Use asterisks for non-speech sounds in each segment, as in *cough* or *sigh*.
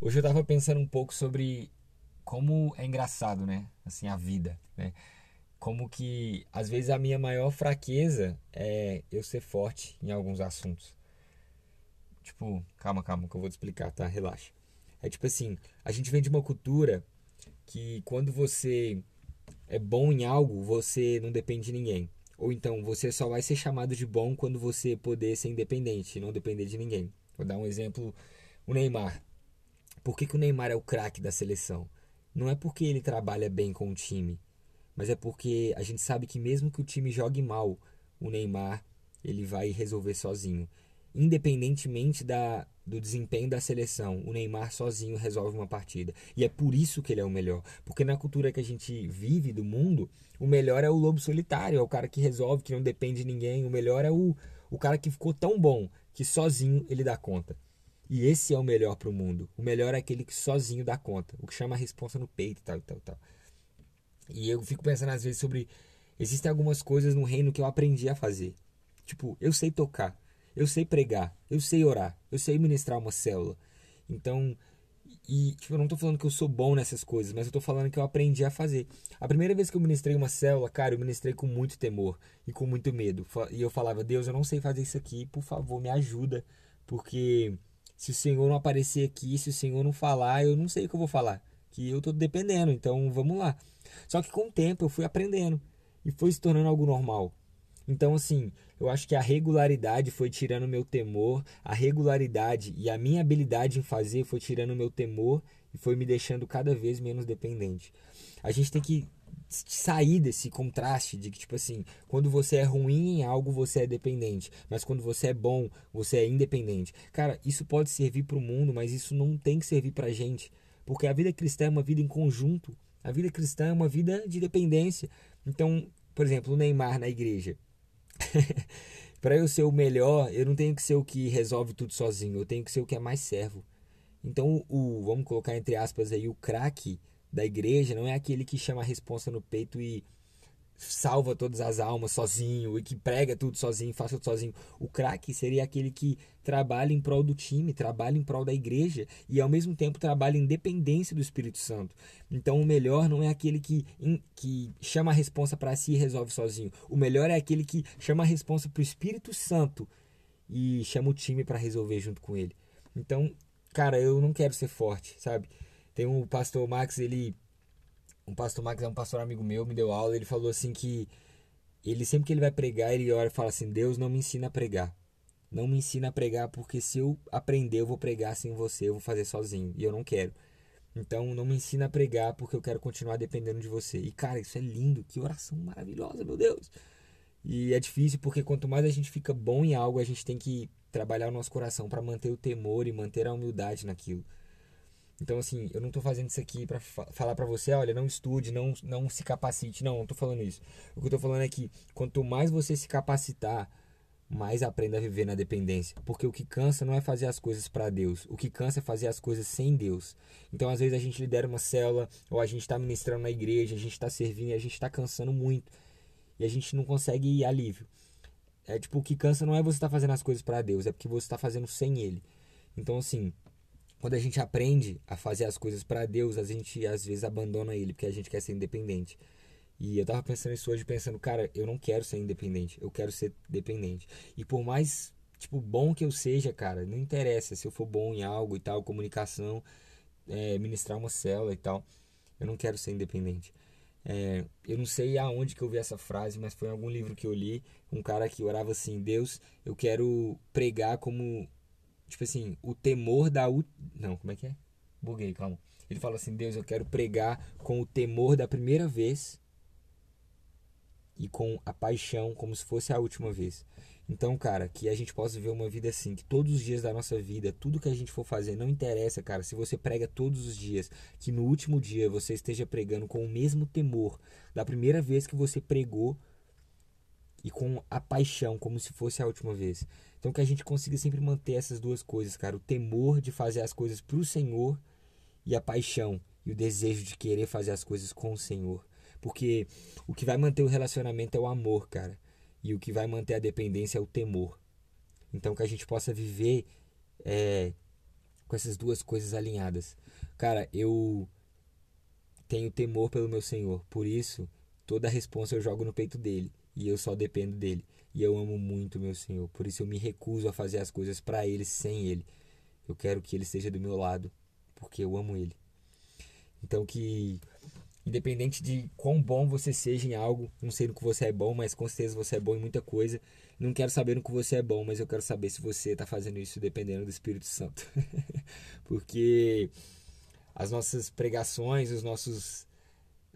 Hoje eu tava pensando um pouco sobre como é engraçado, né? Assim, a vida, né? Como que às vezes a minha maior fraqueza é eu ser forte em alguns assuntos. Tipo, calma, calma, que eu vou te explicar, tá? Relaxa. É tipo assim, a gente vem de uma cultura que quando você é bom em algo, você não depende de ninguém. Ou então, você só vai ser chamado de bom quando você poder ser independente, não depender de ninguém. Vou dar um exemplo, o Neymar. Por que, que o Neymar é o craque da seleção? Não é porque ele trabalha bem com o time, mas é porque a gente sabe que mesmo que o time jogue mal, o Neymar ele vai resolver sozinho. Independentemente da, do desempenho da seleção, o Neymar sozinho resolve uma partida. E é por isso que ele é o melhor. Porque na cultura que a gente vive do mundo, o melhor é o lobo solitário, é o cara que resolve, que não depende de ninguém. O melhor é o, o cara que ficou tão bom que sozinho ele dá conta. E esse é o melhor para o mundo. O melhor é aquele que sozinho dá conta. O que chama a responsa no peito e tal, tal, tal. E eu fico pensando às vezes sobre. Existem algumas coisas no reino que eu aprendi a fazer. Tipo, eu sei tocar, eu sei pregar, eu sei orar, eu sei ministrar uma célula. Então, e tipo, eu não tô falando que eu sou bom nessas coisas, mas eu tô falando que eu aprendi a fazer. A primeira vez que eu ministrei uma célula, cara, eu ministrei com muito temor e com muito medo. E eu falava, Deus, eu não sei fazer isso aqui, por favor, me ajuda. Porque se o Senhor não aparecer aqui, se o Senhor não falar, eu não sei o que eu vou falar. Que eu tô dependendo, então vamos lá. Só que com o tempo eu fui aprendendo e foi se tornando algo normal. Então, assim, eu acho que a regularidade foi tirando o meu temor, a regularidade e a minha habilidade em fazer foi tirando o meu temor e foi me deixando cada vez menos dependente. A gente tem que sair desse contraste de que, tipo assim, quando você é ruim em algo, você é dependente, mas quando você é bom, você é independente. Cara, isso pode servir para o mundo, mas isso não tem que servir para gente, porque a vida cristã é uma vida em conjunto, a vida cristã é uma vida de dependência. Então, por exemplo, o Neymar na igreja. *laughs* para eu ser o melhor, eu não tenho que ser o que resolve tudo sozinho, eu tenho que ser o que é mais servo. Então, o, vamos colocar entre aspas aí, o craque da igreja não é aquele que chama a responsa no peito e salva todas as almas sozinho e que prega tudo sozinho, faz tudo sozinho. O craque seria aquele que trabalha em prol do time, trabalha em prol da igreja e ao mesmo tempo trabalha em dependência do Espírito Santo. Então o melhor não é aquele que, que chama a responsa para si e resolve sozinho. O melhor é aquele que chama a responsa para o Espírito Santo e chama o time para resolver junto com ele. Então, cara, eu não quero ser forte, sabe? Tem um pastor Max, ele. Um pastor Max é um pastor amigo meu, me deu aula, ele falou assim que ele sempre que ele vai pregar, ele ora e fala assim: Deus não me ensina a pregar. Não me ensina a pregar porque se eu aprender, eu vou pregar sem você, eu vou fazer sozinho. E eu não quero. Então não me ensina a pregar porque eu quero continuar dependendo de você. E cara, isso é lindo, que oração maravilhosa, meu Deus. E é difícil porque quanto mais a gente fica bom em algo, a gente tem que trabalhar o nosso coração para manter o temor e manter a humildade naquilo. Então, assim, eu não estou fazendo isso aqui para fa falar para você, olha, não estude, não, não se capacite. Não, não tô falando isso. O que eu tô falando é que quanto mais você se capacitar, mais aprenda a viver na dependência. Porque o que cansa não é fazer as coisas para Deus. O que cansa é fazer as coisas sem Deus. Então, às vezes, a gente lidera uma célula, ou a gente está ministrando na igreja, a gente está servindo e a gente está cansando muito. E a gente não consegue ir alívio. É tipo, o que cansa não é você estar tá fazendo as coisas para Deus, é porque você está fazendo sem Ele. Então, assim, quando a gente aprende a fazer as coisas para Deus, a gente às vezes abandona ele porque a gente quer ser independente. E eu tava pensando isso hoje, pensando, cara, eu não quero ser independente, eu quero ser dependente. E por mais, tipo, bom que eu seja, cara, não interessa se eu for bom em algo e tal, comunicação, é, ministrar uma célula e tal, eu não quero ser independente. É, eu não sei aonde que eu vi essa frase, mas foi em algum livro que eu li, um cara que orava assim, Deus, eu quero pregar como tipo assim, o temor da. Não, como é que é? Buguei, calma. Ele fala assim: Deus, eu quero pregar com o temor da primeira vez e com a paixão como se fosse a última vez. Então, cara, que a gente possa viver uma vida assim, que todos os dias da nossa vida, tudo que a gente for fazer, não interessa, cara, se você prega todos os dias, que no último dia você esteja pregando com o mesmo temor da primeira vez que você pregou e com a paixão, como se fosse a última vez. Então que a gente consiga sempre manter essas duas coisas, cara, o temor de fazer as coisas para o Senhor e a paixão e o desejo de querer fazer as coisas com o Senhor. Porque o que vai manter o relacionamento é o amor, cara. E o que vai manter a dependência é o temor. Então que a gente possa viver é, com essas duas coisas alinhadas. Cara, eu tenho temor pelo meu Senhor, por isso toda a responsa eu jogo no peito dele e eu só dependo dele. E eu amo muito meu Senhor, por isso eu me recuso a fazer as coisas para ele sem ele. Eu quero que ele esteja do meu lado, porque eu amo ele. Então que independente de quão bom você seja em algo, não sei no que você é bom, mas com certeza você é bom em muita coisa. Não quero saber no que você é bom, mas eu quero saber se você está fazendo isso dependendo do Espírito Santo. *laughs* porque as nossas pregações, os nossos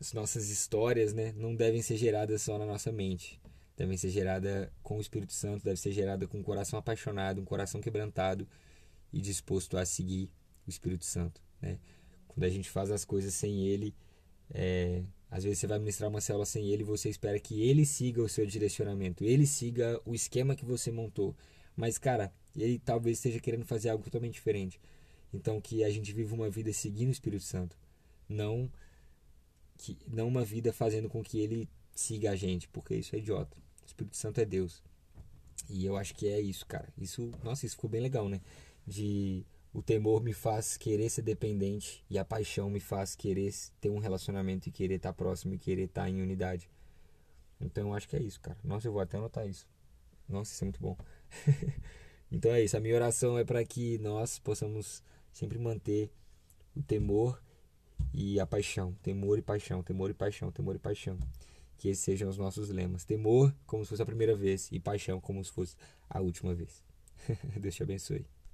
as nossas histórias, né, não devem ser geradas só na nossa mente. Devem ser geradas com o Espírito Santo, deve ser gerada com um coração apaixonado, um coração quebrantado e disposto a seguir o Espírito Santo, né? Quando a gente faz as coisas sem ele, é, às vezes você vai ministrar uma célula sem ele você espera que ele siga o seu direcionamento, ele siga o esquema que você montou. Mas, cara, ele talvez esteja querendo fazer algo totalmente diferente. Então, que a gente viva uma vida seguindo o Espírito Santo, não que não uma vida fazendo com que ele siga a gente, porque isso é idiota. O Espírito Santo é Deus. E eu acho que é isso, cara. Isso, nossa, isso ficou bem legal, né? De o temor me faz querer ser dependente e a paixão me faz querer ter um relacionamento e querer estar próximo e querer estar em unidade. Então eu acho que é isso, cara. Nossa, eu vou até anotar isso. Nossa, isso é muito bom. *laughs* então é isso. A minha oração é para que nós possamos sempre manter o temor e a paixão. Temor e paixão, temor e paixão, temor e paixão. Que esses sejam os nossos lemas. Temor como se fosse a primeira vez e paixão como se fosse a última vez. *laughs* Deus te abençoe.